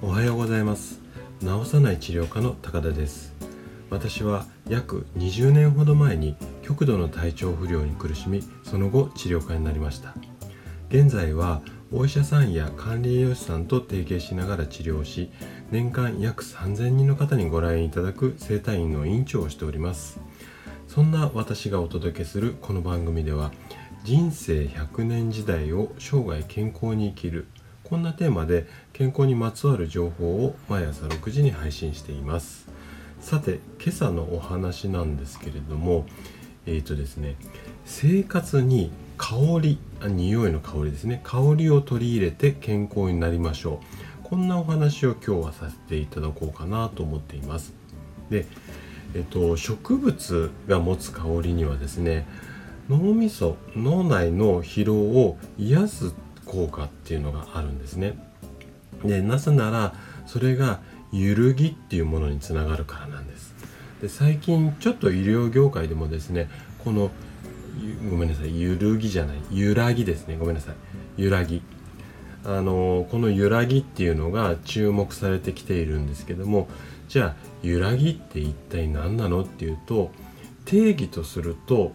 おはようございます。治さない治療科の高田です。私は約20年ほど前に極度の体調不良に苦しみその後治療科になりました。現在はお医者さんや管理栄養士さんと提携しながら治療し年間約3000人の方にご来院いただく整体院の院長をしております。そんな私がお届けするこの番組では人生100年時代を生涯健康に生きる。こんなテーマで健康にまつわる情報を毎朝6時に配信しています。さて今朝のお話なんですけれどもえっ、ー、とですね生活に香りあ匂いの香りですね。香りを取り入れて健康になりましょう。こんなお話を今日はさせていただこうかなと思っています。でえっと植物が持つ香りにはですね脳みそ脳内の疲労を癒す効果っていうのがあるんですね。でなぜならそれが揺るぎっていうものにつながるからなんです。で最近ちょっと医療業界でもですねこのごめんなさい揺るぎじゃない揺らぎですね。ごめんなさい。揺らぎ。あのこの揺らぎっていうのが注目されてきているんですけどもじゃあ揺らぎって一体何なのっていうと定義とすると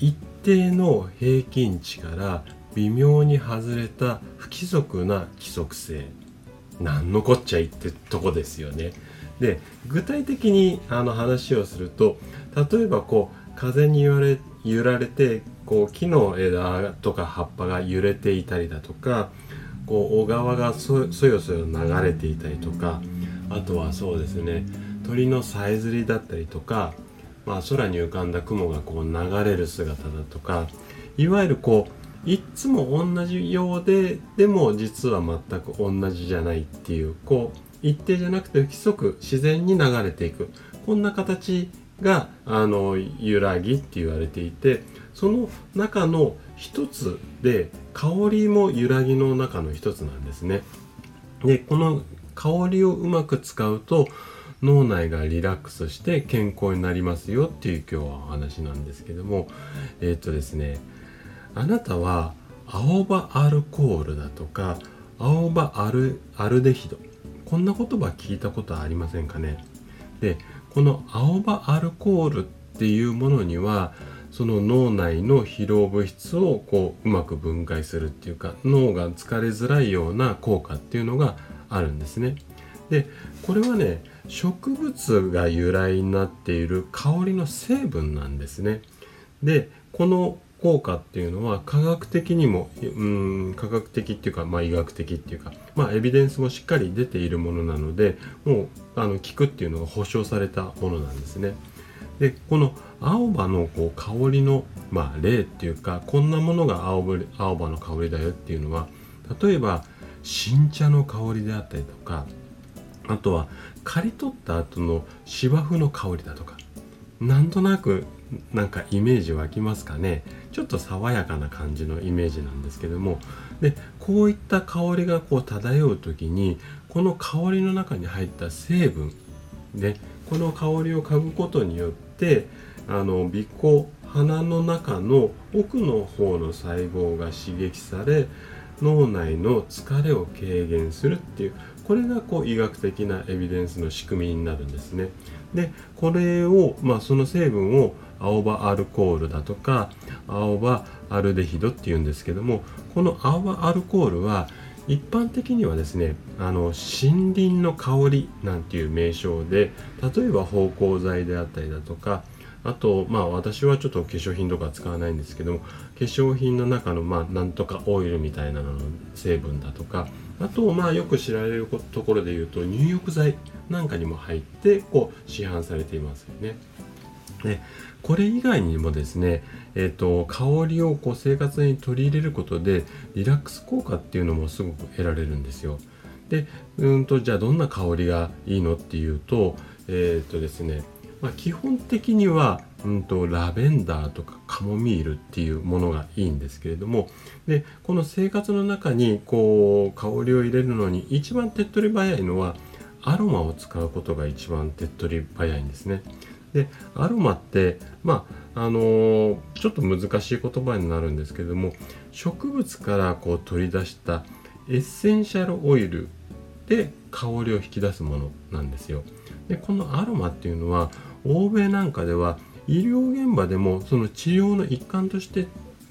一定の平均値から微妙に外れた不規則な規則性何のこっちゃいってとこですよね。で具体的にあの話をすると例えばこう風に言われ揺られてこう木の枝とか葉っぱが揺れていたりだとかこう小川がそよそよ流れていたりとかあとはそうですね鳥のさえずりだったりとか、まあ、空に浮かんだ雲がこう流れる姿だとかいわゆるこういっつも同じようででも実は全く同じじゃないっていうこう一定じゃなくて不規則自然に流れていくこんな形があの揺らぎって言われていてその中の一つで香りも揺らぎの中の一つなんですね。でこの香りをうまく使うと脳内がリラックスして健康になりますよっていう今日はお話なんですけどもえー、っとですねあなたは青葉アルコールだとか青葉アルアルデヒドこんな言葉聞いたことありませんかね？でこの青葉アルコールっていうものにはその脳内の疲労物質をこううまく分解するっていうか脳が疲れづらいような効果っていうのがあるんですね。でこれはね植物が由来になっている香りの成分なんですね。でこの効果っていうのは科学的にもうん科学的っていうか、まあ、医学的っていうか、まあ、エビデンスもしっかり出ているものなのでもうあの効くっていうのが保証されたものなんですね。でこの青葉のこう香りの、まあ、例っていうかこんなものが青青葉の香りだよっていうのは例えば新茶の香りであったりとかあとは刈り取った後の芝生の香りだとかなんとなくなんかイメージ湧きますかね。ちょっと爽やかな感じのイメージなんですけども。でこういった香りがこう漂う時にこの香りの中に入った成分でこの香りを嗅ぐことによってあの鼻孔鼻の中の奥の方の細胞が刺激され脳内の疲れを軽減するっていうこれがこう医学的なエビデンスの仕組みになるんですね。でこれを、まあ、その成分を青葉アルコールだとか青葉アルデヒドっていうんですけどもこの青葉アルコールは一般的にはですねあの森林の香りなんていう名称で例えば芳香剤であったりだとかあとまあ私はちょっと化粧品とか使わないんですけども化粧品の中のまあなんとかオイルみたいなのの成分だとかあとまあよく知られるところで言うと入浴剤なんかにも入ってこう市販されていますよね。でこれ以外にもですね、えーと、香りをこう生活に取り入れることでリラックス効果っていうのもすごく得られるんですよ。でうんとじゃあどんな香りがいいのっていうとえっ、ー、とですね、まあ、基本的には、うんと、ラベンダーとかカモミールっていうものがいいんですけれどもでこの生活の中にこう香りを入れるのに一番手っ取り早いのはアロマを使うことが一番手っ取り早いんですね。でアロマってまああのー、ちょっと難しい言葉になるんですけども植物からこう取り出したエッセンシャルオイルで香りを引き出すものなんですよ。でこのアロマっていうのは欧米なんかでは医療現場でもその治療の一環として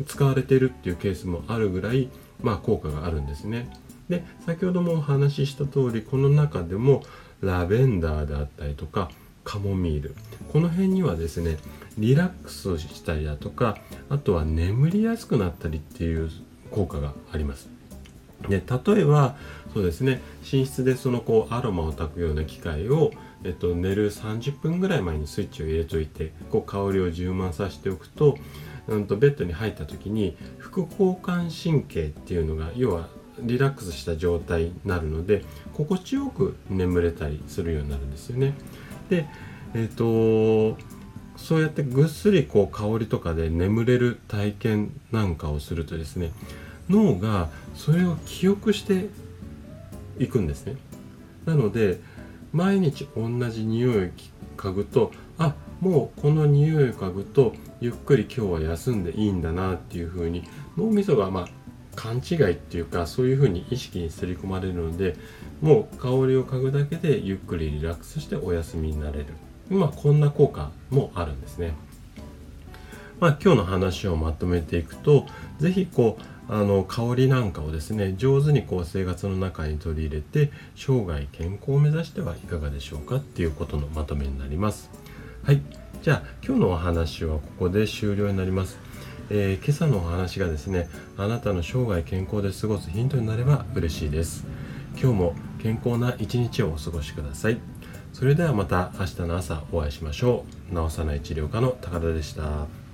使われているっていうケースもあるぐらい、まあ、効果があるんですね。で先ほどもお話しした通りこの中でもラベンダーであったりとかカモミールこの辺にはですねリラックスしたりだとかあとは眠りやすくなったりっていう効果があります。で例えばそうですね寝室でそのこうアロマを炊くような機械を、えっと、寝る30分ぐらい前にスイッチを入れといてこう香りを充満させておくと,、うんとベッドに入った時に副交感神経っていうのが要はリラックスした状態になるので心地よく眠れたりするようになるんですよね。でえっ、とそうやってぐっすりこう香りとかで眠れる体験なんかをするとですね脳がそれを記憶していくんですね。なので毎日同じ匂いを嗅ぐとあもうこの匂いを嗅ぐとゆっくり今日は休んでいいんだなっていうふうに脳みそがまあ勘違いっていうかそういうふうに意識に刷り込まれるのでもう香りを嗅ぐだけでゆっくりリラックスしてお休みになれるまあこんな効果もあるんですね。まあ、今日の話をまとめていくと是非こうあの香りなんかをですね上手にこう生活の中に取り入れて生涯健康を目指してはいかがでしょうかっていうことのまとめになります。はい。じゃあ今日のお話はここで終了になります。えー、今朝のお話がですねあなたの生涯健康で過ごすヒントになれば嬉しいです。今日も健康な一日をお過ごしください。それではまた明日の朝お会いしましょう。治さない治療科の高田でした。